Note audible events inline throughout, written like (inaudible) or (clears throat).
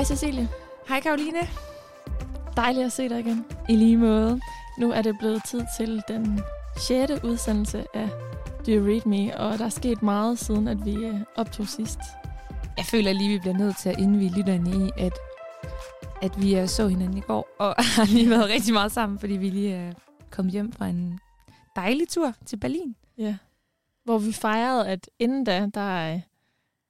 Hej Cecilie. Hej Karoline. Dejligt at se dig igen. I lige måde. Nu er det blevet tid til den 6. udsendelse af Do You Read Me, og der er sket meget siden, at vi øh, optog sidst. Jeg føler lige, vi bliver nødt til at indvige lytterne i, at, at vi øh, så hinanden i går, og (laughs) har lige været rigtig meget sammen, fordi vi lige er kommet hjem fra en dejlig tur til Berlin. Ja. Hvor vi fejrede, at inden da, der øh,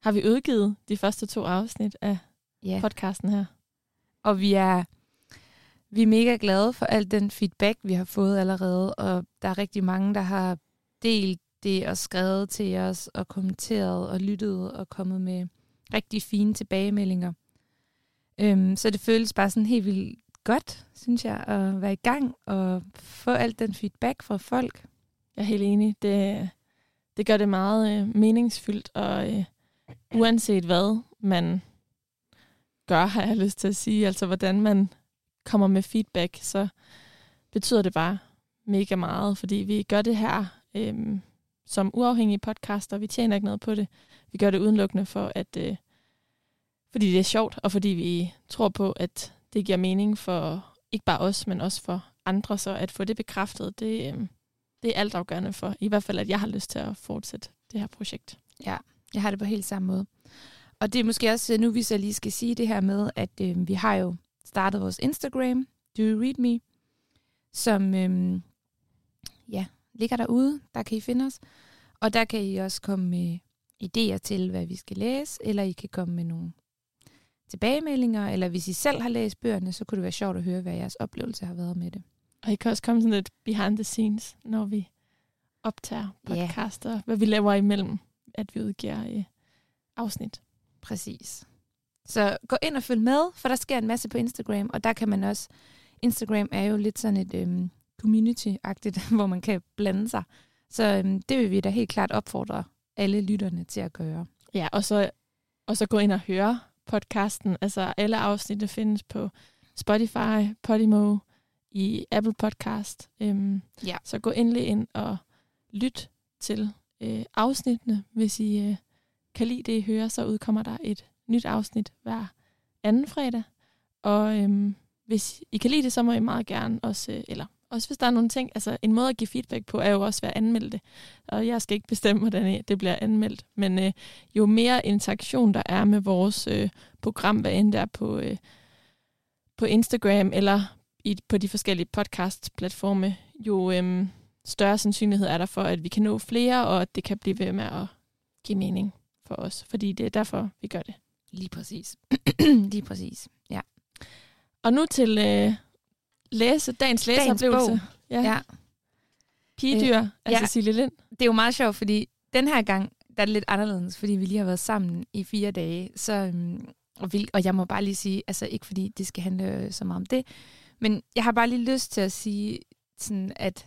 har vi udgivet de første to afsnit af Ja. podcasten her. Og vi er, vi er mega glade for al den feedback, vi har fået allerede, og der er rigtig mange, der har delt det og skrevet til os og kommenteret og lyttet og kommet med rigtig fine tilbagemeldinger. Øhm, så det føles bare sådan helt vildt godt, synes jeg, at være i gang og få al den feedback fra folk. Jeg er helt enig. Det, det gør det meget øh, meningsfyldt, og øh, uanset hvad man gør, har jeg lyst til at sige, altså hvordan man kommer med feedback, så betyder det bare mega meget, fordi vi gør det her øhm, som uafhængige podcaster. Vi tjener ikke noget på det. Vi gør det udelukkende for, at øh, fordi det er sjovt, og fordi vi tror på, at det giver mening for ikke bare os, men også for andre. Så at få det bekræftet, det, øh, det er altafgørende for, i hvert fald, at jeg har lyst til at fortsætte det her projekt. Ja, jeg har det på helt samme måde. Og det er måske også nu, vi så lige skal sige det her med, at øh, vi har jo startet vores Instagram, Do You Read Me, som øh, ja, ligger derude. Der kan I finde os. Og der kan I også komme med idéer til, hvad vi skal læse, eller I kan komme med nogle tilbagemeldinger, eller hvis I selv har læst bøgerne, så kunne det være sjovt at høre, hvad jeres oplevelse har været med det. Og I kan også komme sådan lidt behind the scenes, når vi optager podcaster, yeah. hvad vi laver imellem, at vi udgiver øh, afsnit. Præcis. Så gå ind og følg med, for der sker en masse på Instagram, og der kan man også... Instagram er jo lidt sådan et øhm, community-agtigt, (laughs) hvor man kan blande sig. Så øhm, det vil vi da helt klart opfordre alle lytterne til at gøre. Ja, og så, og så gå ind og høre podcasten. Altså alle afsnittene findes på Spotify, Podimo, i Apple Podcast. Øhm, Ja. Så gå endelig ind og lyt til øh, afsnittene. Hvis I øh, kan lide det, I hører, så udkommer der et nyt afsnit hver anden fredag. Og øhm, hvis I kan lide det, så må I meget gerne også, øh, eller også hvis der er nogle ting, altså en måde at give feedback på, er jo også ved at anmelde det. Og jeg skal ikke bestemme, hvordan det bliver anmeldt. Men øh, jo mere interaktion der er med vores øh, program, hvad end der på, øh, på Instagram eller i, på de forskellige podcast-platforme, jo øh, større sandsynlighed er der for, at vi kan nå flere, og at det kan blive ved med at give mening for os. Fordi det er derfor, vi gør det. Lige præcis. (clears throat) Lige præcis. Ja. Og nu til øh, læse, dagens læseoplevelse. Ja. ja. Pigedyr Øh, af ja. Cecilie Lind. Det er jo meget sjovt, fordi den her gang, der er det lidt anderledes, fordi vi lige har været sammen i fire dage. Så, øhm, og, vi, og jeg må bare lige sige, altså ikke fordi det skal handle så meget om det, men jeg har bare lige lyst til at sige, sådan at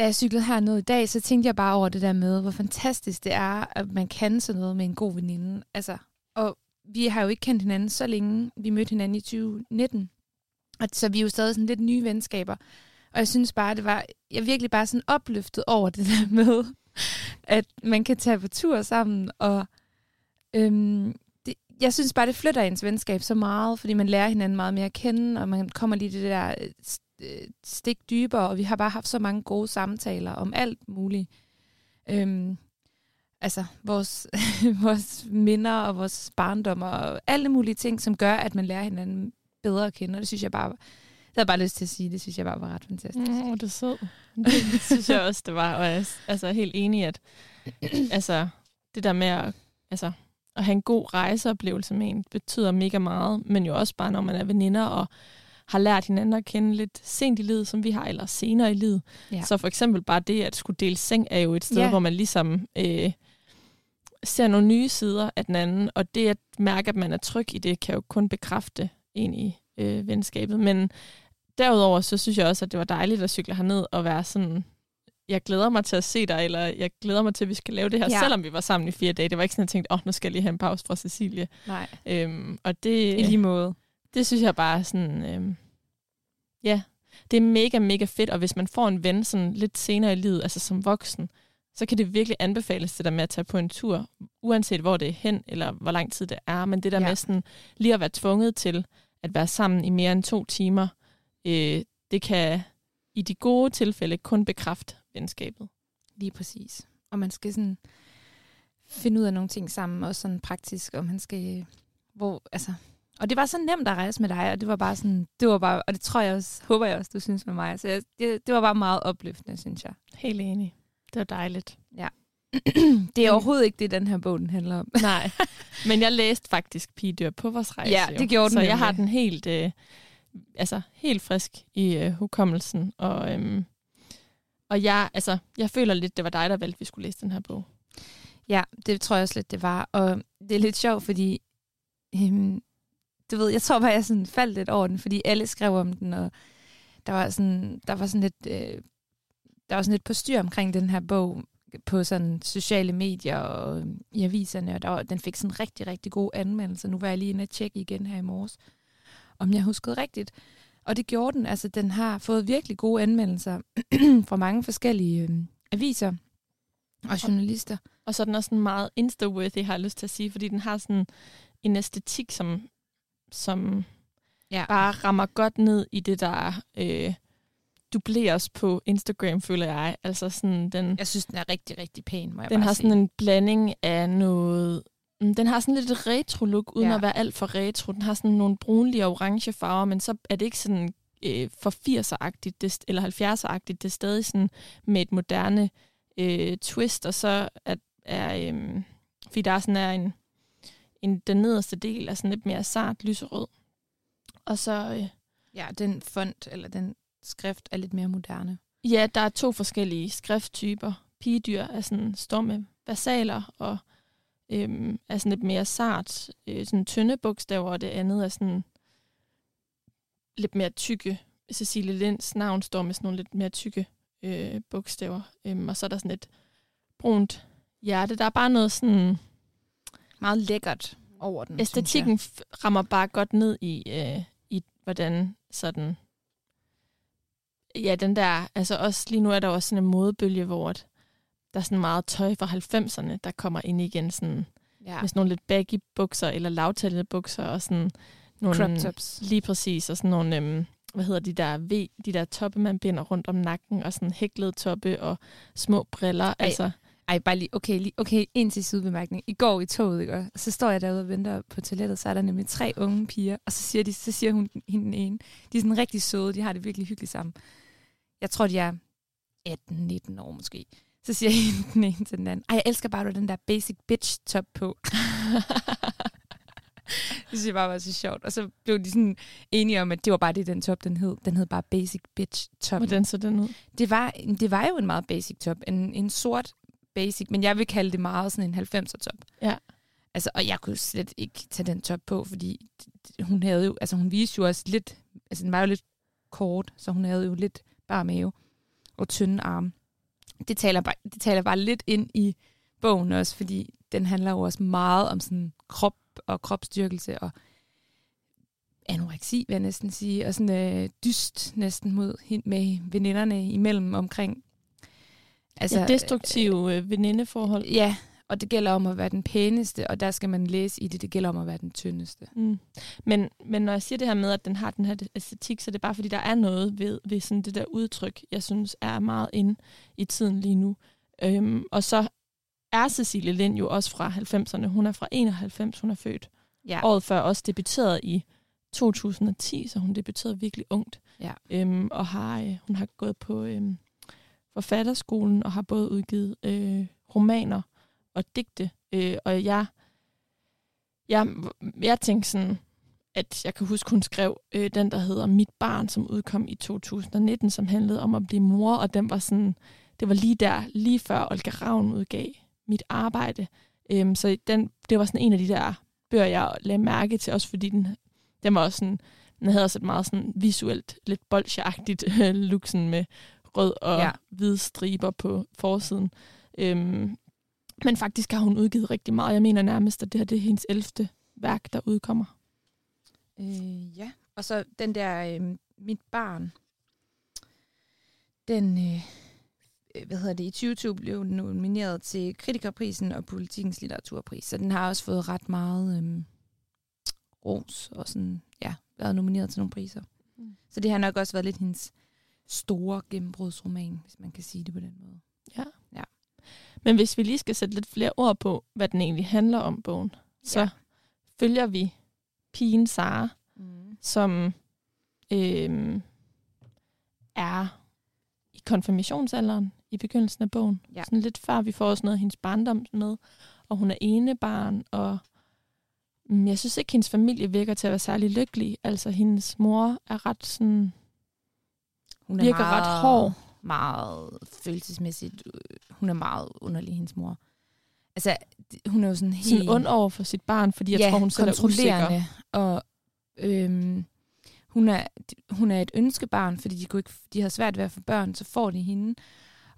da jeg cyklede herned i dag, så tænkte jeg bare over det der med, hvor fantastisk det er, at man kan sådan noget med en god veninde. Altså, og vi har jo ikke kendt hinanden så længe. Vi mødte hinanden i 2019. Og så vi er jo stadig sådan lidt nye venskaber. Og jeg synes bare, det var, jeg virkelig bare sådan opløftet over det der (laughs) med, at man kan tage på tur sammen. Og øhm, det, jeg synes bare, det flytter ens venskab så meget, fordi man lærer hinanden meget mere at kende, og man kommer lige det der øh, st- stik dybere, og vi har bare haft så mange gode samtaler om alt muligt. Øhm, altså vores, (laughs) vores minder og vores barndom og alle mulige ting, som gør, at man lærer hinanden bedre at kende, og det synes jeg bare, det havde jeg bare lyst til at sige, det synes jeg bare var ret fantastisk. Åh, oh, det er sød. (laughs) Det synes jeg også, det var. Og jeg er altså, helt enig, at (clears throat) altså, det der med at, altså, at have en god rejseoplevelse med en, betyder mega meget. Men jo også bare, når man er veninder og har lært hinanden at kende lidt sent i livet, som vi har, eller senere i livet. Ja. Så for eksempel bare det at skulle dele seng, er jo et sted, Ja. hvor man ligesom øh, ser nogle nye sider af den anden. Og det at mærke, at man er tryg i det, kan jo kun bekræfte en i øh, venskabet. Men derudover, så synes jeg også, at det var dejligt at cykle herned og være sådan, jeg glæder mig til at se dig, eller jeg glæder mig til, at vi skal lave det her, Ja. selvom vi var sammen i fire dage. Det var ikke sådan, at jeg tænkte, åh, oh, nu skal jeg lige have en pause fra Cecilie. Nej, Øhm, og det, i lige måde. Det synes jeg bare sådan, øhm, ja, det er mega, mega fedt. Og hvis man får en ven sådan lidt senere i livet, altså som voksen, så kan det virkelig anbefales det der med at tage på en tur, uanset hvor det er hen, eller hvor lang tid det er. Men det der Ja. med sådan, lige at være tvunget til at være sammen i mere end to timer, øh, det kan i de gode tilfælde kun bekræfte venskabet. Lige præcis. Og man skal sådan finde ud af nogle ting sammen, også sådan praktisk, og man skal, hvor, altså, og det var så nemt at rejse med dig, og det var bare sådan, det var bare, og det tror jeg også, håber jeg også, du synes med mig. Så jeg, det, det var bare meget opløftende, synes jeg. Helt enig. Det var dejligt. (clears throat) det er overhovedet ikke det, den her bog den handler om. (laughs) Nej, men jeg læste faktisk Pigedyr på vores rejse. Ja, jo. det gjorde den Så jeg har den helt, øh, altså, helt frisk i øh, hukommelsen. Og, øhm, og jeg, altså, jeg føler lidt, det var dig, der valgte, at vi skulle læse den her bog. Ja, det tror jeg også lidt, det var. Og det er lidt sjovt, fordi øhm, du ved, jeg tror bare, jeg sådan faldt lidt over den, fordi alle skrev om den, og der var sådan, der var sådan lidt, øh, der var sådan lidt på styr omkring den her bog på sådan sociale medier og øhm, i aviserne, og der var, den fik sådan rigtig, rigtig gode anmeldelser. Nu var jeg lige inde og tjekke igen her i morges, om jeg huskede rigtigt. Og det gjorde den. Altså, den har fået virkelig gode anmeldelser (clears throat) fra mange forskellige øh, aviser og journalister. Og så er den også sådan meget insta-worthy, har jeg lyst til at sige, fordi den har sådan en æstetik, som, som Ja. bare rammer godt ned i det, der øh, dubleres på Instagram, føler jeg. Altså sådan, den, Jeg synes, den er rigtig, rigtig pæn, må jeg den har sige. sådan en blanding af noget... mm, Den har sådan lidt et retro-look, uden Ja. at være alt for retro. Den har sådan nogle brunlige og orange farver, men så er det ikke sådan øh, for 80'er-agtigt, det, eller 70'er-agtigt. Det er stadig sådan med et moderne øh, twist, og så er, er øh, fordi der er sådan er en, en, den nederste del er sådan lidt mere sart lyserød. Og så, øh, Ja, den font, eller den skrift, er lidt mere moderne. ja, der er to forskellige skrifttyper. Pigedyr er sådan, står med versaler, og øhm, er sådan lidt mere sart, øh, sådan tynde bogstaver, og det andet er sådan lidt mere tykke. Cecilie Linds navn står med sådan nogle lidt mere tykke øh, bogstaver. Øhm, og så er der sådan et brunt hjerte. Der er bare noget sådan... Meget lækkert over den, Æstetikken rammer bare godt ned i, øh, i hvordan sådan... Ja, den der... Altså også lige nu er der også sådan en modebølge, hvor at der er sådan meget tøj fra 90'erne, der kommer ind igen sådan, Ja, med sådan nogle lidt baggy bukser, eller lavtallede bukser, og sådan nogle... crop tops. Lige præcis, og sådan nogle, øhm, hvad hedder de der V, de der toppe, man binder rundt om nakken, og sådan hæklede toppe og små briller. Ej. Altså, Ej, bare lige, okay, lige, okay, en til sidebemærkning. I går i toget, ikke? Og så står jeg derude og venter på toilettet, så er der nemlig tre unge piger, og så siger, de, så siger hun hende den ene, de er sådan rigtig søde, de har det virkelig hyggeligt sammen. Jeg tror, de er 18-19 år måske. Så siger (laughs) hende den ene til den anden, ej, jeg elsker bare, du den der basic bitch top på. (laughs) det synes jeg bare var så sjovt. Og så blev de sådan enige om, at det var bare det, den top, den hed. Den hed bare basic bitch top. hvordan så den ud? Det var, det var jo en meget basic top. En, en sort basic, men jeg vil kalde det meget sådan en 90'er top. Ja. Altså, og jeg kunne slet ikke tage den top på, fordi hun havde jo, altså hun viste jo også lidt, altså den var jo lidt kort, så hun havde jo lidt bare mave og tynde arme. Det taler, bare, det taler bare lidt ind i bogen også, fordi den handler jo også meget om sådan krop og kropsstyrkelse og anoreksi, vil jeg næsten sige, og sådan øh, dyst næsten mod med veninderne imellem omkring. Altså, ja, destruktive øh, venindeforhold. Ja, og det gælder om at være den pæneste, og der skal man læse i det, det gælder om at være den tyndeste. Mm. Men, men når jeg siger det her med, at den har den her æstetik, så er det bare fordi, der er noget ved, ved sådan det der udtryk, jeg synes er meget inde i tiden lige nu. Øhm, og så er Cecilie Lind jo også fra 90'erne. Hun er fra 91, hun er født. Ja. Året før også debuteret i 2010, så hun debuterede virkelig ungt. Ja. Øhm, og har, øh, hun har gået på øhm, forfatterskolen og har både udgivet øh, romaner og digte. Øh, og jeg, jeg, jeg tænkte sådan, at jeg kan huske, hun skrev øh, den, der hedder Mit barn, som udkom i 2019, som handlede om at blive mor, og den var sådan, det var lige der, lige før Olga Ravn udgav Mit arbejde. Øhm, så den, det var sådan en af de der bøger, jeg lagde mærke til, også fordi den, den var også sådan, den havde også et meget sådan visuelt, lidt bolsjeagtigt (laughs) øh, look, sådan med rød og Ja. hvide striber på forsiden. Øhm, men faktisk har hun udgivet rigtig meget. Jeg mener nærmest, at det her det er hendes 11. værk, der udkommer. Øh, ja, og så den der øh, Mit barn, den, øh, øh, hvad hedder det, i 2020 blev den nomineret til Kritikerprisen og Politikens Litteraturpris, så den har også fået ret meget øhm, ros og sådan, ja, været nomineret til nogle priser. Mm. Så det har nok også været lidt hendes store gennembrudsroman, hvis man kan sige det på den måde. Ja. Ja. Men hvis vi lige skal sætte lidt flere ord på, hvad den egentlig handler om, bogen, så Ja. følger vi pigen Sara, Mm. som øhm, er i konfirmationsalderen i begyndelsen af bogen. Ja. Sådan lidt før vi får også noget af hendes barndom med. Og hun er enebarn, og mm, jeg synes ikke, hendes familie virker til at være særlig lykkelig. Altså, hendes mor er ret sådan... Hun Virker ret hård. Meget følelsesmæssigt. øh, Hun er meget underlig, hendes mor. Altså, hun er jo sådan helt... Sådan ond over for sit barn, fordi jeg ja, tror, hun selv er usikker. kontrollerende, Og øhm, hun, er, hun er et ønskebarn, fordi de, kunne ikke, de har svært ved at få børn, så får de hende.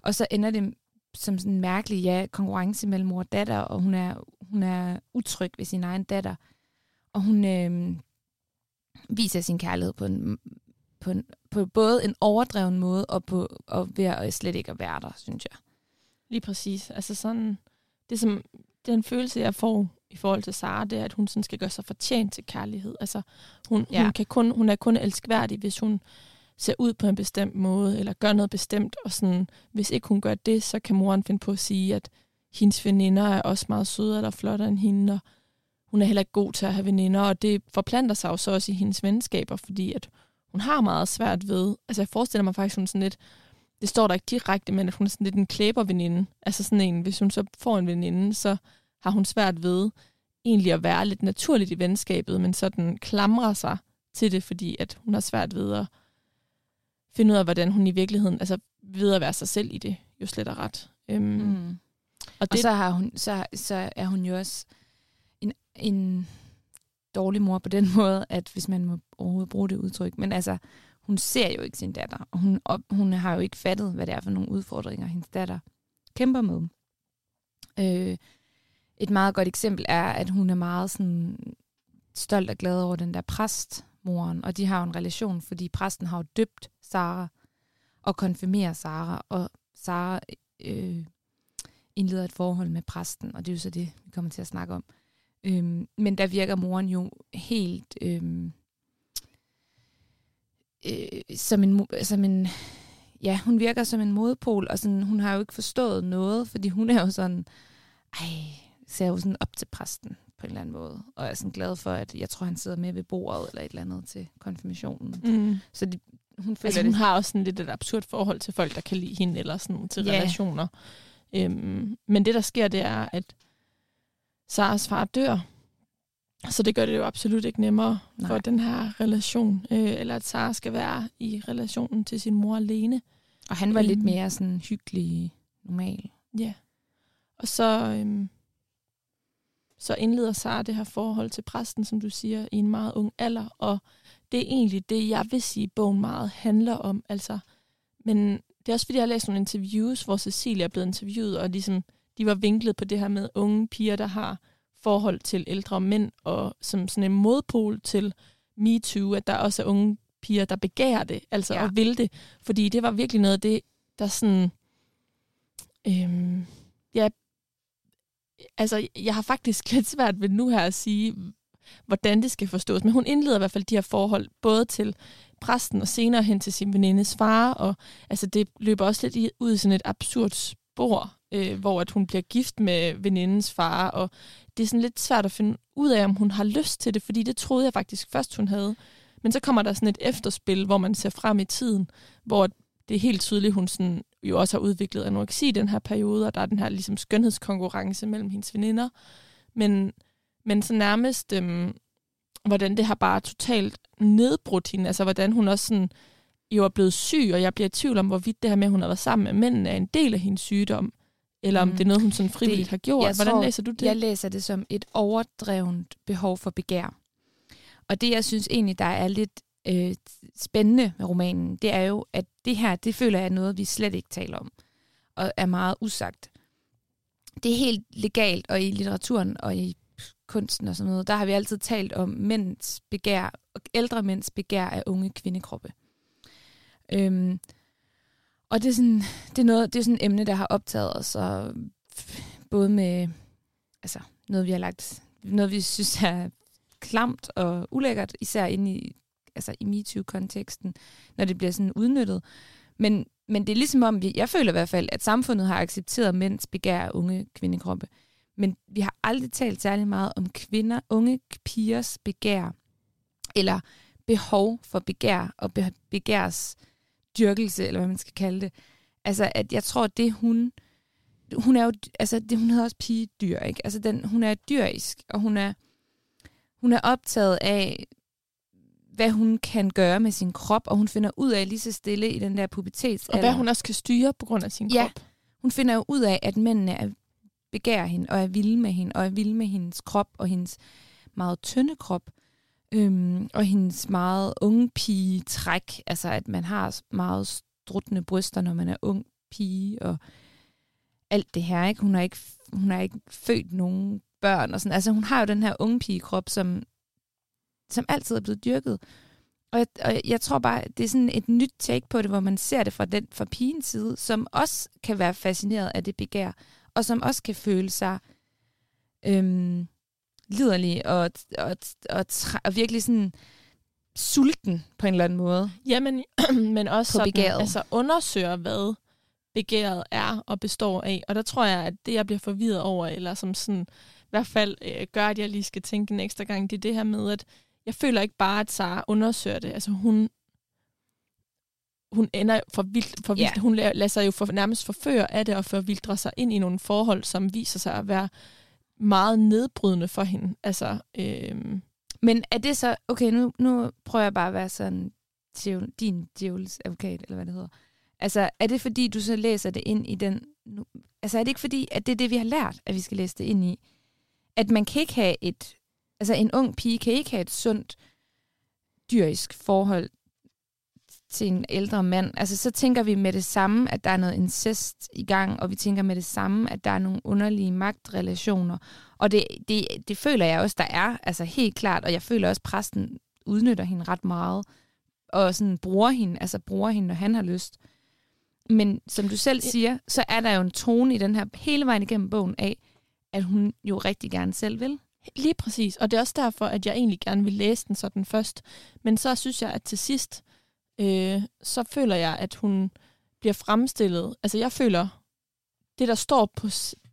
Og så ender det som sådan en mærkelig ja, konkurrence mellem mor og datter, og hun er, hun er utryg ved sin egen datter. Og hun øhm, viser sin kærlighed på en, på, en, på både en overdreven måde, og, på, og ved at slet ikke at være der, synes jeg. Lige præcis. Altså sådan, det som, den følelse, jeg får i forhold til Sara, det er, at hun sådan skal gøre sig fortjent til kærlighed. Altså, hun, ja. Hun, kan kun, hun er kun elskværdig, hvis hun ser ud på en bestemt måde, eller gør noget bestemt, og sådan, hvis ikke hun gør det, så kan moren finde på at sige, at hendes veninder er også meget sødere eller flottere end hende, og hun er heller ikke god til at have veninder, og det forplanter sig jo så også i hendes venskaber, fordi at hun har meget svært ved, altså jeg forestiller mig faktisk, hun sådan lidt, det står der ikke direkte, men at hun er sådan lidt en klæberveninde. Altså sådan en, hvis hun så får en veninde, så har hun svært ved egentlig at være lidt naturligt i venskabet, men sådan klamrer sig til det, fordi at hun har svært ved at finde ud af, hvordan hun i virkeligheden, altså ved at være sig selv i det, jo slet er ret. Øhm, mm. Og Og det, så, har hun, så, så er hun jo også en, en dårlig mor på den (laughs) måde, at hvis man må overhovedet bruge det udtryk. Men altså, hun ser jo ikke sin datter, og hun, op, hun har jo ikke fattet, hvad det er for nogle udfordringer, hendes datter kæmper med. Øh, et meget godt eksempel er, at hun er meget sådan stolt og glad over den der præstmoren, og de har jo en relation, fordi præsten har jo døbt Sara og konfirmerer Sara, og Sara øh, indleder et forhold med præsten, og det er jo så det, vi kommer til at snakke om. Øhm, men der virker moren jo helt øhm, øh, som en, som en, ja, hun virker som en modpol, og sådan, hun har jo ikke forstået noget, fordi hun er jo sådan, ej, ser jo sådan op til præsten på en eller anden måde, og er sådan glad for, at jeg tror, han sidder med ved bordet eller et eller andet til konfirmationen. mm, Så de, hun føler altså, det hun har også sådan lidt et absurd forhold til folk, der kan lide hende, eller sådan til Ja. relationer. Øhm, men det, der sker, det er, at Saras far dør, så det gør det jo absolut ikke nemmere Nej. for den her relation, øh, eller at Sara skal være i relationen til sin mor alene. Og han var lidt Øhm. mere sådan hyggelig, normal. Ja. Og så, øhm, så indleder Sara det her forhold til præsten, som du siger, i en meget ung alder. Og det er egentlig det, jeg vil sige, bogen meget handler om. Altså, men det er også fordi, jeg har læst nogle interviews, hvor Cecilia er blevet interviewet, og ligesom, de var vinklet på det her med unge piger, der har forhold til ældre mænd, og som sådan en modpol til MeToo, at der også er unge piger, der begærer det, altså Ja. og vil det. Fordi det var virkelig noget af det, der sådan... Øhm, ja, altså, jeg har faktisk (laughs) lidt svært ved nu her at sige, hvordan det skal forstås. Men hun indleder i hvert fald de her forhold, både til præsten og senere hen til sin venindes far. Og altså, det løber også lidt ud i sådan et absurd spor, øh, hvor at hun bliver gift med venindens far. Og det er sådan lidt svært at finde ud af, om hun har lyst til det, fordi det troede jeg faktisk først, hun havde. Men så kommer der sådan et efterspil, hvor man ser frem i tiden, hvor det er helt tydeligt, hun sådan, jo også har udviklet anoreksi i den her periode, og der er den her ligesom, skønhedskonkurrence mellem hendes veninder. Men, men så nærmest, øhm, hvordan det har bare totalt nedbrudt hende, altså hvordan hun også sådan, jo er blevet syg, og jeg bliver i tvivl om, hvorvidt det her med, at hun har været sammen med mændene, er en del af hendes sygdom, eller om Mm. det er noget, hun sådan frivilligt Det- har gjort. jeg Hvordan tror, læser du det? Jeg læser det som et overdrevent behov for begær. Og det, jeg synes egentlig, der er lidt øh, spændende med romanen, det er jo, at det her, det føler jeg er noget, vi slet ikke taler om, og er meget usagt. Det er helt legalt, og i litteraturen og i kunsten og sådan noget, der har vi altid talt om mænds begær, og ældre mænds begær af unge kvindekroppe. Øhm, og det er, sådan, det, er noget, det er sådan et emne, der har optaget os, og både med altså, noget, vi har lagt, noget, vi synes (laughs) er klamt og ulækkert, især inde i, altså i MeToo-konteksten, når det bliver sådan udnyttet. Men, men det er ligesom om, vi, jeg føler i hvert fald, at samfundet har accepteret mænds begær af unge kvindekroppe. Men vi har aldrig talt særlig meget om kvinder, unge pigers begær, eller behov for begær og begærs dyrkelse, eller hvad man skal kalde det. Altså, at jeg tror, det hun... Hun er jo... Altså, det, hun hedder også pigedyr, ikke? Altså, den, hun er dyrisk, og hun er, hun er optaget af, hvad hun kan gøre med sin krop, og hun finder ud af lige så stille i den der pubertet. Og hvad hun også kan styre på grund af sin ja, krop. hun finder jo ud af, at mændene er, begærer hende, og er vilde med hende, og er vilde med hendes krop, og hendes meget tynde krop. Øhm, og hendes meget unge pige træk, altså at man har meget struttende bryster, når man er ung pige, og alt det her. Ikke? Hun, har ikke, hun har ikke født nogen børn. Og sådan. Altså hun har jo den her unge pige krop, som, som altid er blevet dyrket. Og jeg, og jeg tror bare, det er sådan et nyt take på det, hvor man ser det fra den fra pigens side, som også kan være fascineret af det begær, og som også kan føle sig øhm, liderlig og, og, og, og virkelig sådan sulten på en eller anden måde. Jamen, (clears throat) men også på sådan, begæret. altså undersøger, hvad begæret er og består af. Og der tror jeg, at det, jeg bliver forvirret over, eller som sådan, i hvert fald øh, gør, at jeg lige skal tænke en ekstra gang, det er det her med, at jeg føler ikke bare, at Sara undersøger det. Altså hun, hun ender for vildt, for vildt. Yeah. hun lader sig jo for, nærmest forføre af det, og forvildre sig ind i nogle forhold, som viser sig at være meget nedbrydende for hende. Altså, øhm. Men er det så, okay, nu, nu prøver jeg bare at være sådan din djævels advokat, eller hvad det hedder. Altså, er det fordi, du så læser det ind i den... Nu, altså, er det ikke fordi, at det er det, vi har lært, at vi skal læse det ind i? At man kan ikke have et... Altså, en ung pige kan ikke have et sundt dyrisk forhold til en ældre mand, altså så tænker vi med det samme, at der er noget incest i gang, og vi tænker med det samme, at der er nogle underlige magtrelationer. Og det, det, det føler jeg også, der er, altså helt klart, og jeg føler også, at præsten udnytter hende ret meget, og sådan bruger hende, altså bruger hende, når han har lyst. Men som du selv siger, så er der jo en tone i den her hele vejen igennem bogen af, at hun jo rigtig gerne selv vil. Lige præcis, og det er også derfor, at jeg egentlig gerne vil læse den sådan først. Men så synes jeg, at til sidst, øh, så føler jeg, at hun bliver fremstillet. Altså jeg føler, det der står på,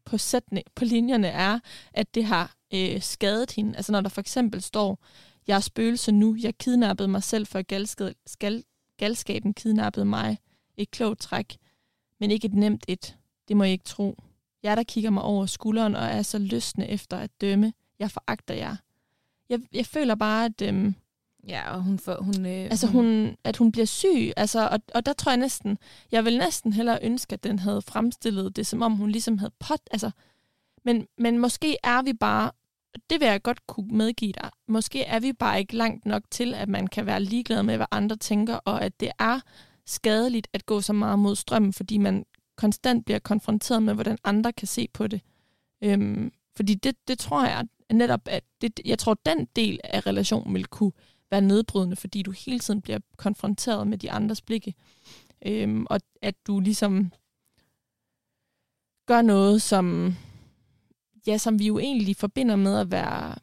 på, sætne, på linjerne er, at det har øh, skadet hende. Altså når der for eksempel står, jeg er spøgelse nu, jeg kidnappede mig selv, for galsk, skal, galskaben kidnappede mig. Et klogt træk, men ikke et nemt et. Det må I ikke tro. Jeg der kigger mig over skulderen og er så lystende efter at dømme. Jeg foragter jer. Jeg, jeg føler bare, at... Øhm, Ja, og hun får, hun, øh, altså hun, at hun bliver syg, altså, og, og der tror jeg næsten, jeg vil næsten hellere ønske, at den havde fremstillet det, som om hun ligesom havde pot, altså, men, men måske er vi bare, det vil jeg godt kunne medgive dig, måske er vi bare ikke langt nok til, at man kan være ligeglad med, hvad andre tænker, og at det er skadeligt at gå så meget mod strømmen, fordi man konstant bliver konfronteret med, hvordan andre kan se på det. Øhm, fordi det, det tror jeg netop, at det, jeg tror, den del af relationen vil kunne være nedbrydende, fordi du hele tiden bliver konfronteret med de andres blikke. Øhm, og at du ligesom gør noget, som, ja, som vi jo egentlig forbinder med at være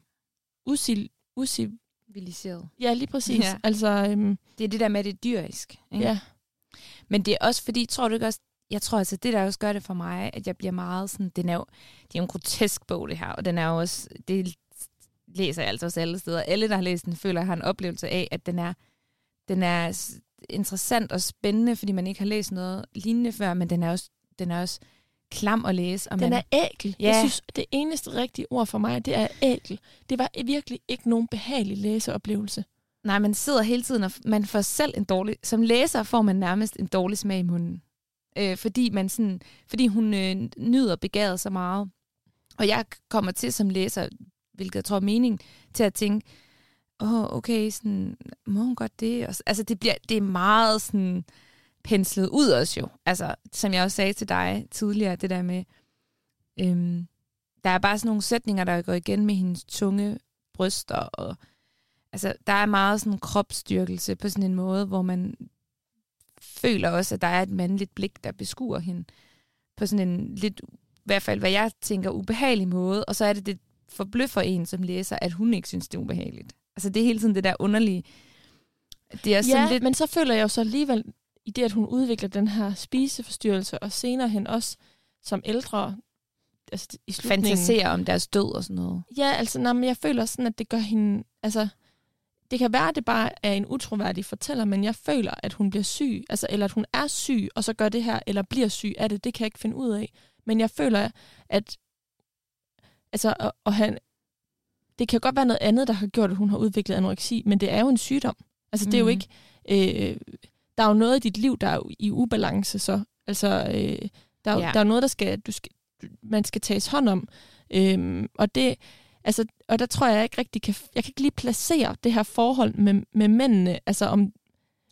usil, usil, civiliseret. Ja, lige præcis. Ja. Altså, øhm, det er det der med, det dyrisk. Ikke? Ja. Men det er også fordi, tror du ikke også, jeg tror altså, det der også gør det for mig, at jeg bliver meget sådan, den er jo, det er jo en grotesk bog det her, og den er jo også, det læser jeg altså også alle steder. Alle, der har læst den, føler, at har en oplevelse af, at den er, den er interessant og spændende, fordi man ikke har læst noget lignende før, men den er også, den er også klam at læse. Og den man, er ækel. Ja. Jeg synes, det eneste rigtige ord for mig, det er ækel. Det var virkelig ikke nogen behagelig læseoplevelse. Nej, man sidder hele tiden, og man får selv en dårlig... Som læser får man nærmest en dårlig smag i munden. Øh, fordi, man sådan, fordi hun øh, nyder begæret så meget. Og jeg kommer til som læser, hvilket jeg tror er mening, til at tænke, åh, oh, okay, sådan, må hun godt det? Og, altså, det, bliver, det er meget sådan penslet ud også jo. Altså, som jeg også sagde til dig tidligere, det der med, øhm, der er bare sådan nogle sætninger, der går igen med hendes tunge bryster, og altså, der er meget sådan kropsstyrkelse på sådan en måde, hvor man føler også, at der er et mandligt blik, der beskuer hende på sådan en lidt, i hvert fald hvad jeg tænker, ubehagelig måde, og så er det det forbløffer en som læser, at hun ikke synes, det er ubehageligt. Altså det er hele tiden det der underlige. Det er sådan ja, lidt... men så føler jeg jo så alligevel, i det, at hun udvikler den her spiseforstyrrelse, og senere hen også som ældre, altså i slutningen... Fantaserer om deres død og sådan noget. Ja, altså, nej, men jeg føler sådan, at det gør hende, altså, det kan være, at det bare er en utroværdig fortæller, men jeg føler, at hun bliver syg, altså, eller at hun er syg, og så gør det her, eller bliver syg af det, det kan jeg ikke finde ud af. Men jeg føler, at altså, og, og han, det kan godt være noget andet, der har gjort, at hun har udviklet anoreksi, men det er jo en sygdom. Altså, det er jo mhm. ikke... Øh, der er jo noget i dit liv, der er i ubalance, så altså, øh, der, er, ja. der er noget, der skal, du skal, man skal tages hånd om. Øhm, og det, altså, og der tror jeg, jeg ikke rigtig kan, jeg kan ikke lige placere det her forhold med, med mændene, altså om,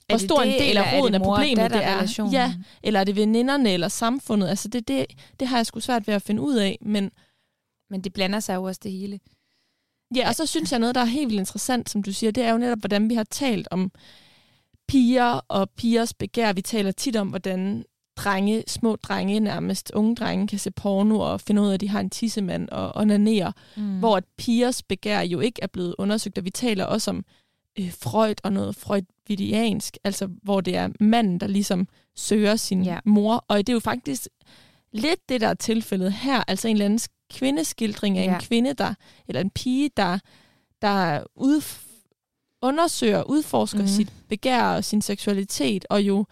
hvor stor det, en del af roden af problemet det er. Ja, eller er det veninderne eller samfundet? Altså det, det, det har jeg sgu svært ved at finde ud af, men... Men det blander sig jo også det hele. Ja, og så synes jeg noget, der er helt vildt interessant, som du siger, det er jo netop, hvordan vi har talt om piger og pigers begær. Vi taler tit om, hvordan drenge, små drenge nærmest, unge drenge, kan se porno og finde ud af, at de har en tissemand og onanere, mm. hvor at pigers begær jo ikke er blevet undersøgt, og vi taler også om øh, Freud og noget freudiansk, altså hvor det er manden, der ligesom søger sin ja. mor, og det er jo faktisk lidt det, der er tilfældet her, altså en eller anden kvindeskildring af ja. en kvinde, der, eller en pige, der, der ud, undersøger, udforsker mm. sit begær og sin seksualitet, og jo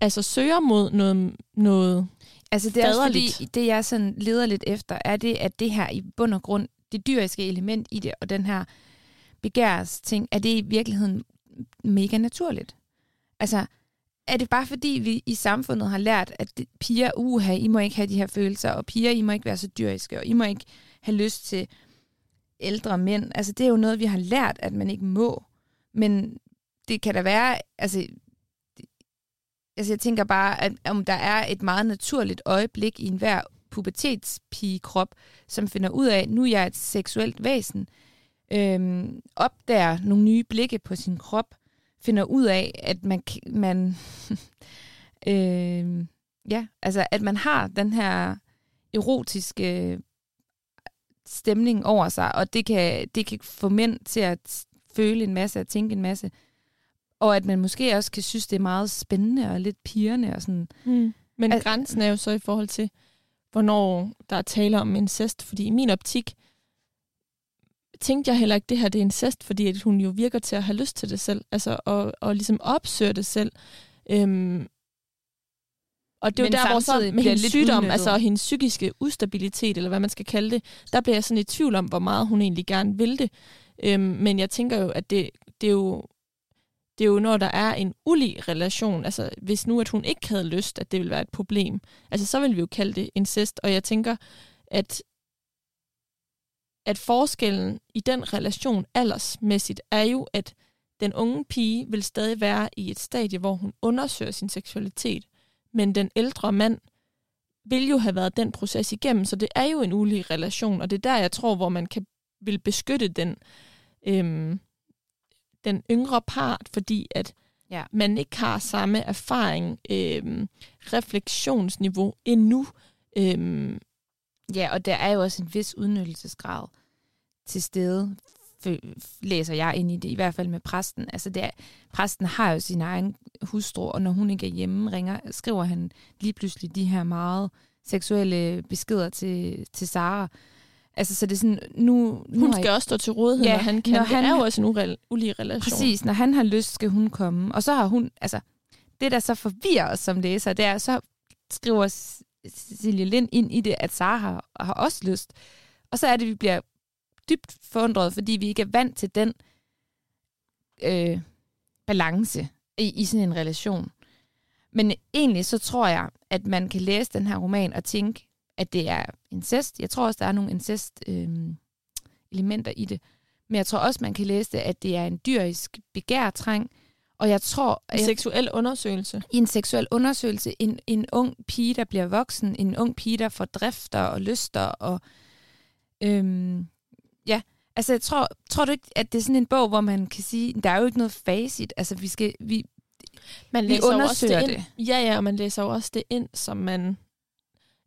altså søger mod noget, noget Altså det er også fordi, det jeg sådan leder lidt efter, er det, at det her i bund og grund, det dyriske element i det, og den her begærs ting, er det i virkeligheden mega naturligt. Altså, er det bare fordi, vi i samfundet har lært, at piger, uha, I må ikke have de her følelser, og piger, I må ikke være så dyriske, og I må ikke have lyst til ældre mænd. Altså, det er jo noget, vi har lært, at man ikke må. Men det kan da være, altså, altså jeg tænker bare, at om der er et meget naturligt øjeblik i enhver pubertetspigekrop, som finder ud af, at nu er jeg et seksuelt væsen, øhm, opdager nogle nye blikke på sin krop, finder ud af, at man, man (laughs) øhm, ja, altså at man har den her erotiske stemning over sig, og det kan, det kan få mænd til at føle en masse og tænke en masse. Og at man måske også kan synes, det er meget spændende og lidt pigerne og sådan. Mm. Men at, grænsen er jo så i forhold til, hvornår der er tale om incest, fordi i min optik, tænkte jeg heller ikke, det her det er incest, fordi at hun jo virker til at have lyst til det selv, altså og, og ligesom opsøger det selv. Øhm, og det er jo der, hvor så med hendes sygdom, udnyttet. altså hendes psykiske ustabilitet, eller hvad man skal kalde det, der bliver jeg sådan i tvivl om, hvor meget hun egentlig gerne vil det. Øhm, men jeg tænker jo, at det, det er jo det er jo, når der er en ulig relation, altså hvis nu, at hun ikke havde lyst, at det ville være et problem, altså så vil vi jo kalde det incest, og jeg tænker, at, at forskellen i den relation aldersmæssigt er jo, at den unge pige vil stadig være i et stadie, hvor hun undersøger sin seksualitet, men den ældre mand vil jo have været den proces igennem, så det er jo en ulig relation, og det er der, jeg tror, hvor man kan vil beskytte den, øhm, den yngre part, fordi at ja. man ikke har samme erfaring, øhm, refleksionsniveau endnu. Øhm. Ja, og der er jo også en vis udnyttelsesgrad til stede, læser jeg ind i det, i hvert fald med præsten. Altså det er, præsten har jo sin egen hustru, og når hun ikke er hjemme, ringer, skriver han lige pludselig de her meget seksuelle beskeder til, til Sara. Altså, så det er sådan, nu... nu hun skal jeg, også stå til rådighed, ja, når han kan. Når han, det er jo også en urel, ulig relation. Præcis, når han har lyst, skal hun komme. Og så har hun, altså, det der så forvirrer os som læser, det er, så skriver Cecilie Lind ind i det, at Sara har, har også lyst. Og så er det, vi bliver dybt forundret, fordi vi ikke er vant til den øh, balance i, i sådan en relation. Men egentlig så tror jeg, at man kan læse den her roman og tænke, at det er incest. Jeg tror også, der er nogle incest øh, elementer i det. Men jeg tror også, man kan læse det, at det er en dyrisk begærtræng. Og jeg tror... En seksuel undersøgelse. I en seksuel undersøgelse. En, en ung pige, der bliver voksen. En ung pige, der får drifter og lyster. Og, øhm, ja, altså jeg tror, tror du ikke, at det er sådan en bog, hvor man kan sige, der er jo ikke noget facit. Altså vi skal... Vi, Man Vi læser også undersøger det, ind. Ja, ja, og man læser jo også det ind, som man...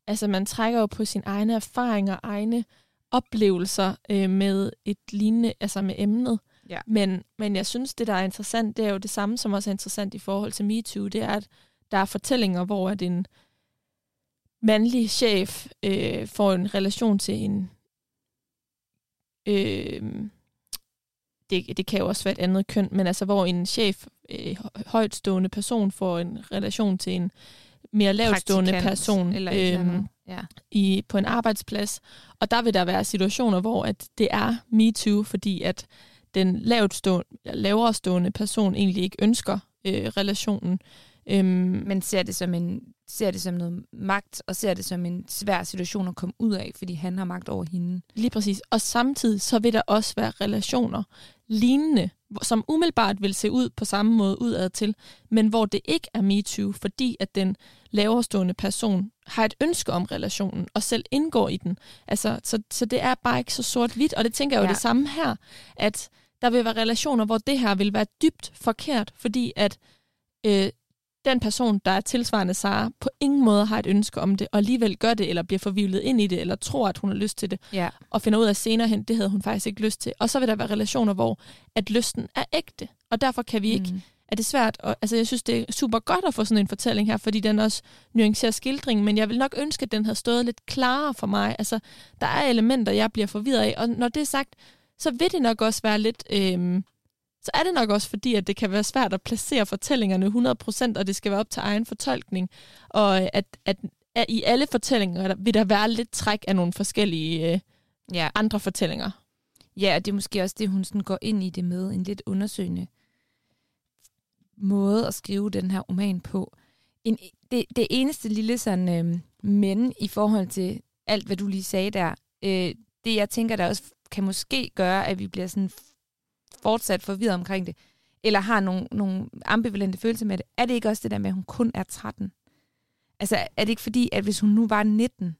Altså, man trækker jo på sine egne erfaringer, egne oplevelser øh, med et lignende, altså med emnet. Ja. Men, men jeg synes, det der er interessant, det er jo det samme, som også er interessant i forhold til MeToo, det er, at der er fortællinger, hvor at en mandlig chef øh, får en relation til en... Øh, det, det kan jo også være et andet køn, men altså hvor en chef, øh, højtstående person, får en relation til en mere lavstående Praktikant person Eller øhm. Ja. i, på en arbejdsplads. Og der vil der være situationer, hvor at det er MeToo, fordi at den lavstående, lavere stående person egentlig ikke ønsker øh, relationen. Øhm, Men ser det, som en, ser det som noget magt, og ser det som en svær situation at komme ud af, fordi han har magt over hende. Lige præcis. Og samtidig så vil der også være relationer lignende, som umiddelbart vil se ud på samme måde udad til, men hvor det ikke er MeToo, fordi at den laverstående person har et ønske om relationen og selv indgår i den. Altså, så, så det er bare ikke så sort-hvidt, og det tænker jeg jo Ja. det samme her, at der vil være relationer, hvor det her vil være dybt forkert, fordi at øh, den person, der er tilsvarende Sara, på ingen måde har et ønske om det, og alligevel gør det, eller bliver forvivlet ind i det, eller tror, at hun har lyst til det, Ja. og finder ud af senere hen, det havde hun faktisk ikke lyst til. Og så vil der være relationer, hvor at lysten er ægte, og derfor kan vi ikke, Mm. er det svært, og, altså jeg synes, det er super godt at få sådan en fortælling her, fordi den også nuancerer skildringen, men jeg vil nok ønske, at den havde stået lidt klarere for mig. Altså, der er elementer, jeg bliver forvirret af, og når det er sagt, så vil det nok også være lidt... Øhm, så er det nok også fordi, at det kan være svært at placere fortællingerne 100%, og det skal være op til egen fortolkning. Og at, at, at i alle fortællinger der, vil der være lidt træk af nogle forskellige øh, Ja. andre fortællinger. ja, og det er måske også det, hun sådan går ind i det med, en lidt undersøgende måde at skrive den her roman på. En, det, det eneste lille sådan, øh, men i forhold til alt, hvad du lige sagde der, øh, det jeg tænker, der også kan måske gøre, at vi bliver sådan fortsat forvirret omkring det, eller har nogle, nogle ambivalente følelser med det, er det ikke også det der med, at hun kun er 13? Altså, er det ikke fordi, at hvis hun nu var 19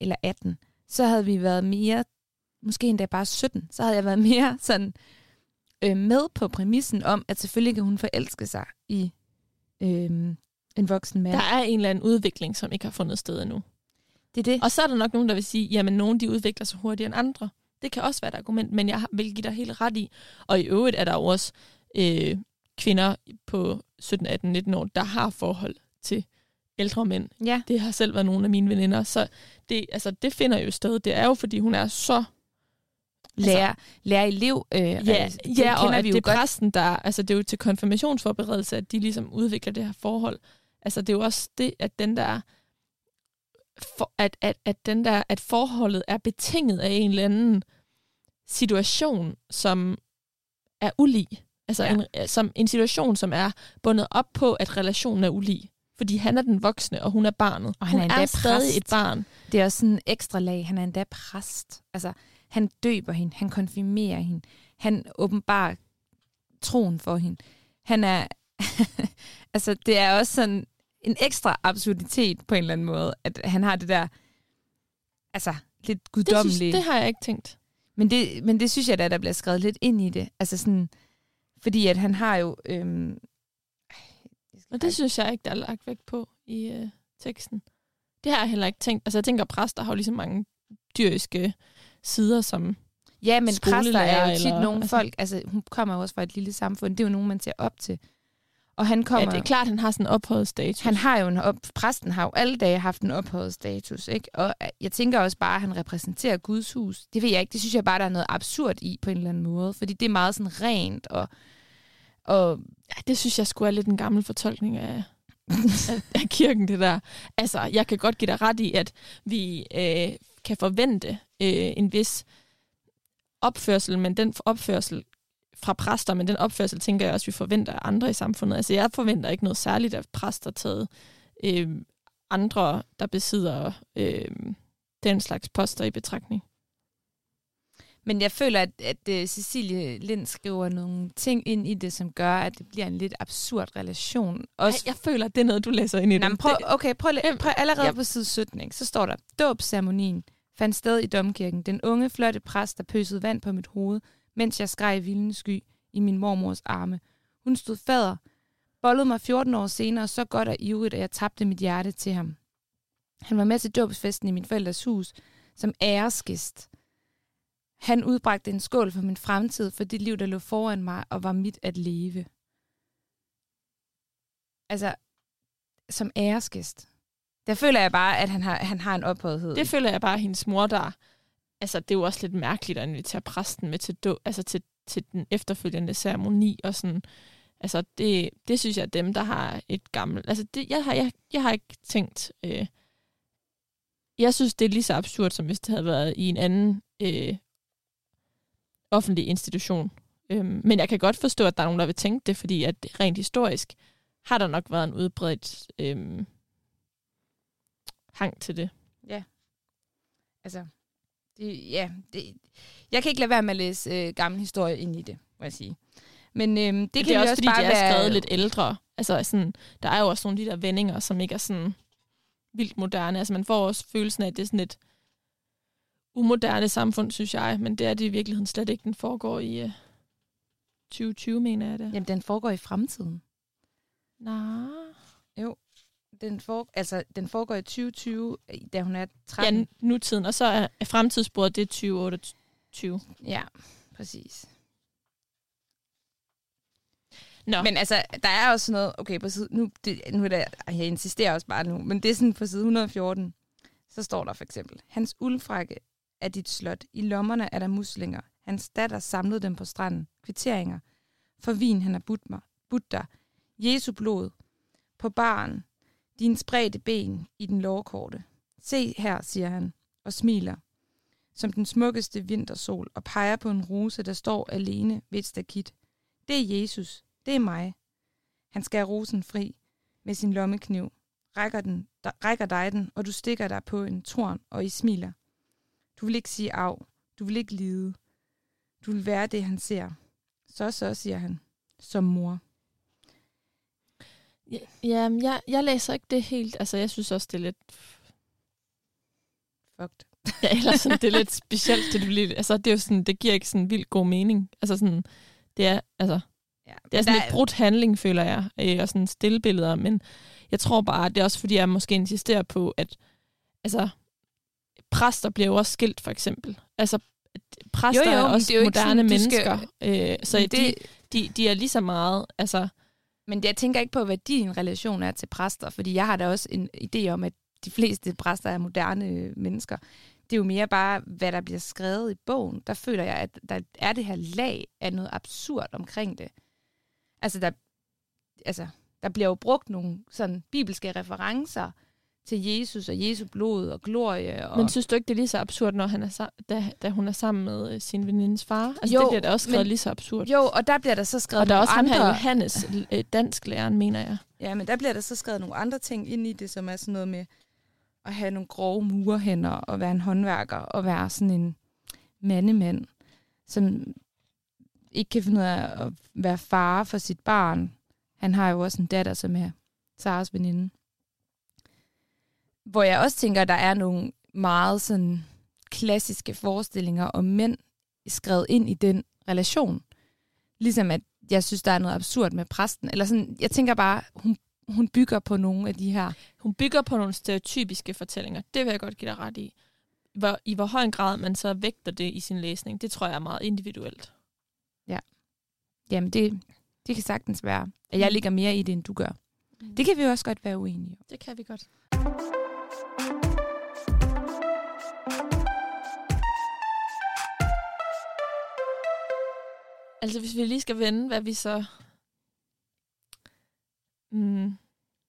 eller 18, så havde vi været mere, måske endda bare 17, så havde jeg været mere sådan øh, med på præmissen om, at selvfølgelig kan hun forelske sig i øh, en voksen mand. Der er en eller anden udvikling, som ikke har fundet sted endnu. det er det. Og så er der nok nogen, der vil sige, jamen nogen de udvikler sig hurtigere end andre. Det kan også være et argument, men jeg vil give dig helt ret i. Og i øvrigt er der jo også øh, kvinder på 17, 18, 19 år, der har forhold til ældre mænd. Ja. Det har selv været nogle af mine veninder. Så det, altså, det finder jo sted. Det er jo, fordi hun er så... Lærer, lærer elev. Øh, Ja, altså, det ja og at vi det jo er godt. præsten, der... Altså, det er jo til konfirmationsforberedelse, at de ligesom udvikler det her forhold. Altså, det er jo også det, at den der... For, at, at, at, den der, at forholdet er betinget af en eller anden situation, som er ulig. Altså Ja. en, som en situation, som er bundet op på, at relationen er ulig. Fordi han er den voksne, og hun er barnet. Og han hun er endda stadig præst. et barn. Det er også sådan en ekstra lag. Han er endda præst. Altså, han døber hende. Han konfirmerer hende. Han åbenbarer troen for hende. Han er... (laughs) altså, det er også sådan en ekstra absurditet på en eller anden måde, at han har det der... Altså, lidt Det, synes, guddommelige. det har jeg ikke tænkt. Men det, men det synes jeg da, der bliver skrevet lidt ind i det. Altså sådan, fordi at han har jo... Øhm, Og det synes jeg ikke, der er lagt vægt på i øh, teksten. Det har jeg heller ikke tænkt. Altså jeg tænker, at præster har jo ligesom mange dyriske sider, som... Ja, men præster er jo tit eller- nogle altså- folk, altså hun kommer jo også fra et lille samfund, det er jo nogen, man ser op til. Og han kommer, Ja, det er klart, han har sådan en ophøjet status. han har jo en op, præsten har jo alle dage haft en ophøjet status, ikke? Og øh, jeg tænker også bare, at han repræsenterer Guds hus. Det ved jeg ikke, det synes jeg bare, der er noget absurd i på en eller anden måde, fordi det er meget sådan rent, og, og Ja, det synes jeg skulle er lidt en gammel fortolkning af, af, af kirken, det der. Altså, jeg kan godt give dig ret i, at vi øh, kan forvente øh, en vis opførsel, men den opførsel fra præster, men den opførsel tænker jeg også, vi forventer af andre i samfundet. Altså, jeg forventer ikke noget særligt af præster taget øh, andre, der besidder øh, den slags poster i betragtning. Men jeg føler, at, at uh, Cecilie Lind skriver nogle ting ind i det, som gør, at det bliver en lidt absurd relation. Også Ej, jeg føler, at det er noget, du læser ind i Nej, det. prøv, okay, prøv, prøv, prøv allerede Ja. på side 17, ikke? så står der, dåbsceremonien fandt sted i domkirken. Den unge, flotte præst, der pøsede vand på mit hoved, mens jeg skreg i vildens sky i min mormors arme. Hun stod fader bollede mig 14 år senere så godt og ivrigt, at jeg tabte mit hjerte til ham. Han var med til dåbsfesten i min forældres hus som æresgæst. Han udbragte en skål for min fremtid, for det liv, der lå foran mig og var mit at leve. Altså, som æresgæst. Der føler jeg bare, at han har, han har en ophøjethed. Det føler jeg bare, at hendes mor, der... Altså, det er jo også lidt mærkeligt at invitere præsten med til, do, altså til, til den efterfølgende ceremoni og sådan. Altså, det, det synes jeg er dem, der har et gammelt... Altså, det, jeg, har, jeg, jeg har ikke tænkt... Øh, jeg synes, det er lige så absurd, som hvis det havde været i en anden øh, offentlig institution. Øhm, men jeg kan godt forstå, at der er nogen, der vil tænke det, fordi at rent historisk har der nok været en udbredt øh, hang til det. Ja. Altså, det, ja, det, jeg kan ikke lade være med at læse øh, gammel historie ind i det, må jeg sige. Men øhm, det, det kan er også, også fordi bare de er være... skrevet lidt ældre. Altså, sådan, der er jo også nogle af de der vendinger, som ikke er sådan vildt moderne. Altså, man får også følelsen af, at det er sådan et umoderne samfund, synes jeg. Men det er det i virkeligheden slet ikke. Den foregår i øh, 2020, mener jeg det. Jamen, den foregår i fremtiden. Nej. Jo. Den, for, altså, den foregår i 2020, da hun er 13. Ja, nutiden. Og så er fremtidsbordet, det er 2028. Ja, præcis. Nå. Men altså, der er også noget, okay, på side, nu, det, nu er der, jeg insisterer også bare nu, men det er sådan på side 114, så står der for eksempel, hans uldfrække er dit slot, i lommerne er der muslinger, hans datter samlede dem på stranden, kvitteringer, for vin han har budt mig, budt dig, Jesu blod, på baren, din spredte ben i den lårkorte. Se her, siger han, og smiler, som den smukkeste vintersol, og peger på en rose, der står alene ved et stakit. Det er Jesus, det er mig. Han skærer rosen fri med sin lommekniv, rækker, den, der, rækker dig den, og du stikker dig på en torn, og I smiler. Du vil ikke sige af, du vil ikke lide. Du vil være det, han ser. Så så, siger han, som mor. Ja, ja jeg, jeg læser ikke det helt. Altså, jeg synes også, det er lidt... Fucked. (laughs) Ja, eller sådan, det er lidt (laughs) specielt. Det, er lidt, altså, det, er jo sådan, det giver ikke sådan vildt god mening. Altså sådan, det er, altså, Ja, det er sådan lidt brudt handling, føler jeg, øh, og sådan stillbilleder, men jeg tror bare, det er også fordi, jeg måske insisterer på, at altså, præster bliver jo også skilt, for eksempel. Altså, præster Jo, jo, er også det er jo ikke moderne sådan, du mennesker, skal- øh, så Men de, det- de, de er lige så meget, altså, men jeg tænker ikke på, hvad din relation er til præster, fordi jeg har da også en idé om, at de fleste præster er moderne øh, mennesker. Det er jo mere bare, hvad der bliver skrevet i bogen. Der føler jeg, at der er det her lag af noget absurd omkring det. Altså, der, altså, der bliver jo brugt nogle sådan bibelske referencer til Jesus og Jesu blod og glorie. Og... men synes du ikke, det er lige så absurd, når han er da, da hun er sammen med øh, sin venindes far? Altså, Jo, det bliver da også skrevet men- lige så absurd. Jo, og der bliver der så skrevet og der er også ham andre... her, Johannes, øh, dansklæreren, mener jeg. Ja, men der bliver der så skrevet nogle andre ting ind i det, som er sådan noget med at have nogle grove murerhænder, og være en håndværker, og være sådan en mandemand, som ikke kan finde ud af at være far for sit barn. Han har jo også en datter, som er Saras veninde. Hvor jeg også tænker, at der er nogle meget sådan klassiske forestillinger om mænd skrevet ind i den relation. Ligesom at jeg synes, der er noget absurd med præsten. Eller sådan, jeg tænker bare, hun, hun bygger på nogle af de her. Hun bygger på nogle stereotypiske fortællinger. Det vil jeg godt give dig ret i. Hvor, I hvor høj grad man så vægter det i sin læsning, det tror jeg er meget individuelt. Jamen, det, det kan sagtens være, at jeg ligger mere i det, end du gør. Det kan vi jo også godt være uenige om. det kan vi godt. Altså, hvis vi lige skal vende, hvad vi så... Mm,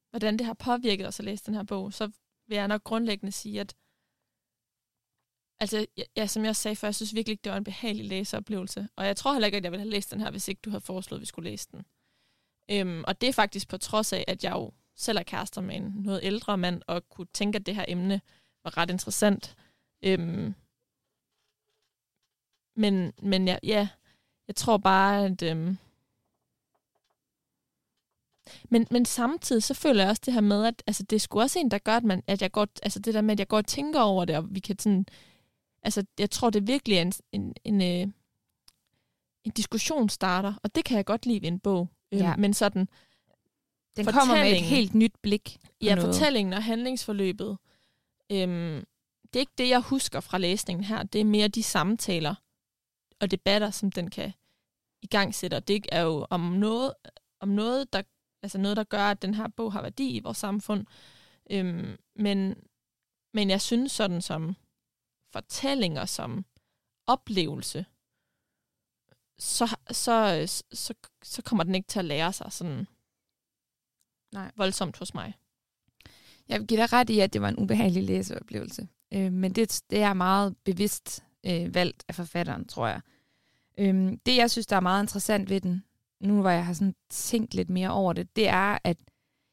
hvordan det har påvirket os at læse den her bog, så vil jeg nok grundlæggende sige, at Altså, ja, som jeg sagde før, jeg synes virkelig ikke, det var en behagelig læseoplevelse. Og jeg tror heller ikke, at jeg ville have læst den her, hvis ikke du havde foreslået, at vi skulle læse den. Øhm, og det er faktisk på trods af, at jeg jo selv er kærester med en noget ældre mand, og kunne tænke, at det her emne var ret interessant. Øhm, men men ja, ja, jeg tror bare, at... Øhm, men, men samtidig så føler jeg også det her med, at altså, det er sgu også en, der gør, at, man, at jeg går, altså det der med, at jeg går og tænker over det, og vi kan sådan, altså jeg tror, det virkelig er en, en, en, øh, en diskussion starter, og det kan jeg godt lide ved en bog. Øhm, Ja. Men sådan, Den kommer med et helt nyt blik. Ja, noget. fortællingen og handlingsforløbet. Øhm, det er ikke det, jeg husker fra læsningen her. Det er mere de samtaler og debatter, som den kan i gang sætte. Og det er jo om noget, om noget, der, altså noget, der gør, at den her bog har værdi i vores samfund. Øhm, men, men jeg synes sådan som fortællinger, som oplevelse, så, så, så, så kommer den ikke til at lære sig sådan Nej. voldsomt hos mig. Jeg vil give dig ret i, at det var en ubehagelig læseoplevelse. Øh, men det, det er meget bevidst øh, valgt af forfatteren, tror jeg. Øhm, det, jeg synes, der er meget interessant ved den, nu hvor jeg har sådan tænkt lidt mere over det, det er, at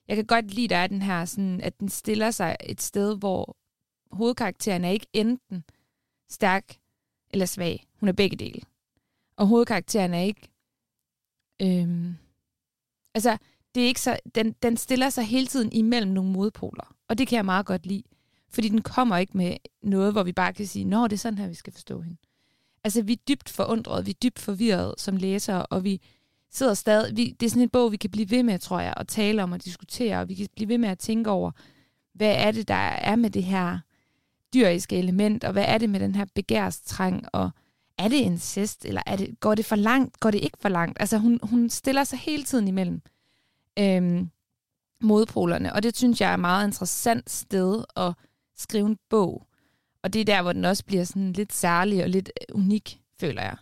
jeg kan godt lide, der er den her, sådan, at den stiller sig et sted, hvor hovedkarakteren er ikke enten stærk eller svag. Hun er begge dele. Og hovedkarakteren er ikke... Øhm, altså, det er ikke så, den, den stiller sig hele tiden imellem nogle modpoler. Og det kan jeg meget godt lide. Fordi den kommer ikke med noget, hvor vi bare kan sige, nå, det er sådan her, vi skal forstå hende. Altså, vi er dybt forundrede, vi er dybt forvirrede som læsere, og vi sidder stadig... Vi, det er sådan en bog, vi kan blive ved med, tror jeg, at tale om og diskutere, og vi kan blive ved med at tænke over, hvad er det, der er med det her dyriske element, og hvad er det med den her begærstrang, og er det incest, eller er det, går det for langt, går det ikke for langt? Altså, hun, hun stiller sig hele tiden imellem øhm, modpolerne, og det synes jeg er et meget interessant sted at skrive en bog. Og det er der, hvor den også bliver sådan lidt særlig og lidt øh, unik, føler jeg.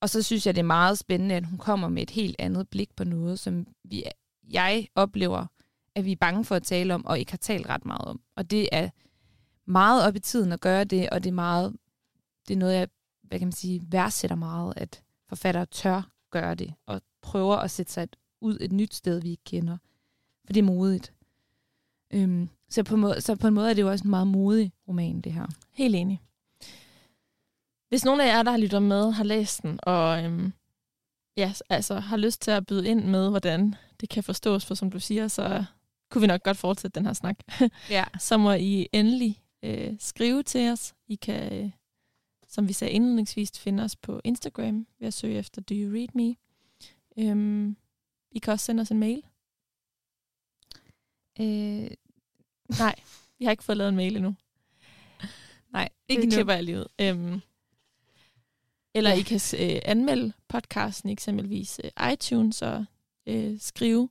Og så synes jeg, det er meget spændende, at hun kommer med et helt andet blik på noget, som vi, jeg oplever, at vi er bange for at tale om, og ikke har talt ret meget om. Og det er meget op i tiden at gøre det, og det er meget, det er noget, jeg, hvad kan man sige, værdsætter meget, at forfattere tør gøre det, og prøver at sætte sig et, ud et nyt sted, vi ikke kender. For det er modigt. Øhm, så, på måde, så på en måde er det jo også en meget modig roman, det her. Helt enig. Hvis nogen af jer, der har lyttet med, har læst den, og øhm, ja, altså, har lyst til at byde ind med, hvordan det kan forstås, for som du siger, så kunne vi nok godt fortsætte den her snak. (laughs) Ja. så må I endelig øh, skrive til os. I kan, øh, som vi sagde indledningsvis, finde os på Instagram ved at søge efter Do You Read Me. Øhm, I kan også sende os en mail. Øh, Nej, vi har ikke fået lavet en mail endnu. nej, Ikke det klipper jeg lige ud. Øhm, eller ja. I kan øh, anmelde podcasten eksempelvis øh, iTunes og øh, skrive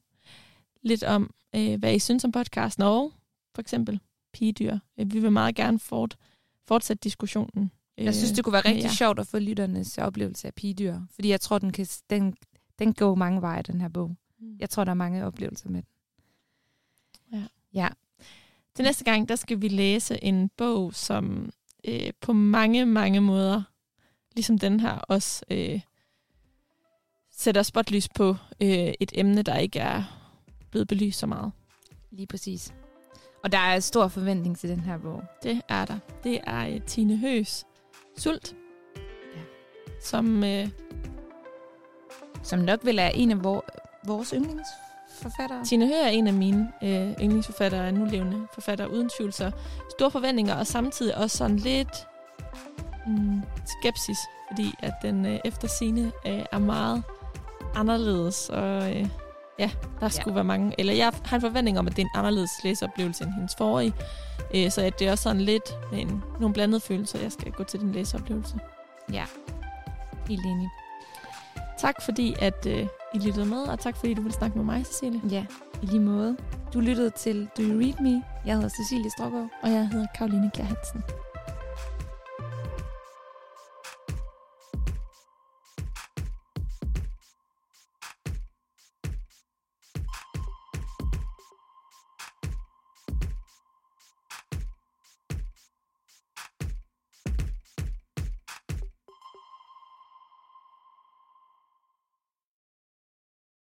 lidt om, øh, hvad I synes om podcasten og for eksempel pigedyr. Øh, vi vil meget gerne fort, fortsætte diskussionen. Øh, Jeg synes, det kunne være rigtig jer. sjovt at få lytternes oplevelse af pigedyr. Fordi jeg tror, den, kan, den, den går mange veje, den her bog. Mm. Jeg tror, der er mange oplevelser med den. Ja. Ja. Til næste gang, der skal vi læse en bog, som øh, på mange, mange måder, ligesom den her, også øh, sætter spotlys på øh, et emne, der ikke er blevet belyst så meget. Lige præcis. Og der er stor forventning til den her bog. Det er der. Det er øh, Tine Høs Sult, Ja. som øh, Som nok vil er en af vor, vores yndlingsforfattere. Tine Høgh er en af mine øh, yndlingsforfattere, nulevende forfattere uden tvivl, så store forventninger, og samtidig også sådan lidt mm, skepsis, fordi at den øh, efter sine øh, er meget anderledes, og øh, ja, der skulle være mange, eller jeg har en forventning om, at det er en anderledes læseoplevelse end hendes forrige, øh, så at det er også sådan lidt med en, nogle blandede følelser, jeg skal gå til den læseoplevelse. Ja, helt enig. Tak fordi, at øh, I lyttede med, og tak fordi du vil snakke med mig, Cecilie. Ja, i lige måde. Du lyttede til Do You Read Me? Jeg hedder Cecilie Strogaard. Og jeg hedder Karoline Kjær Hansen.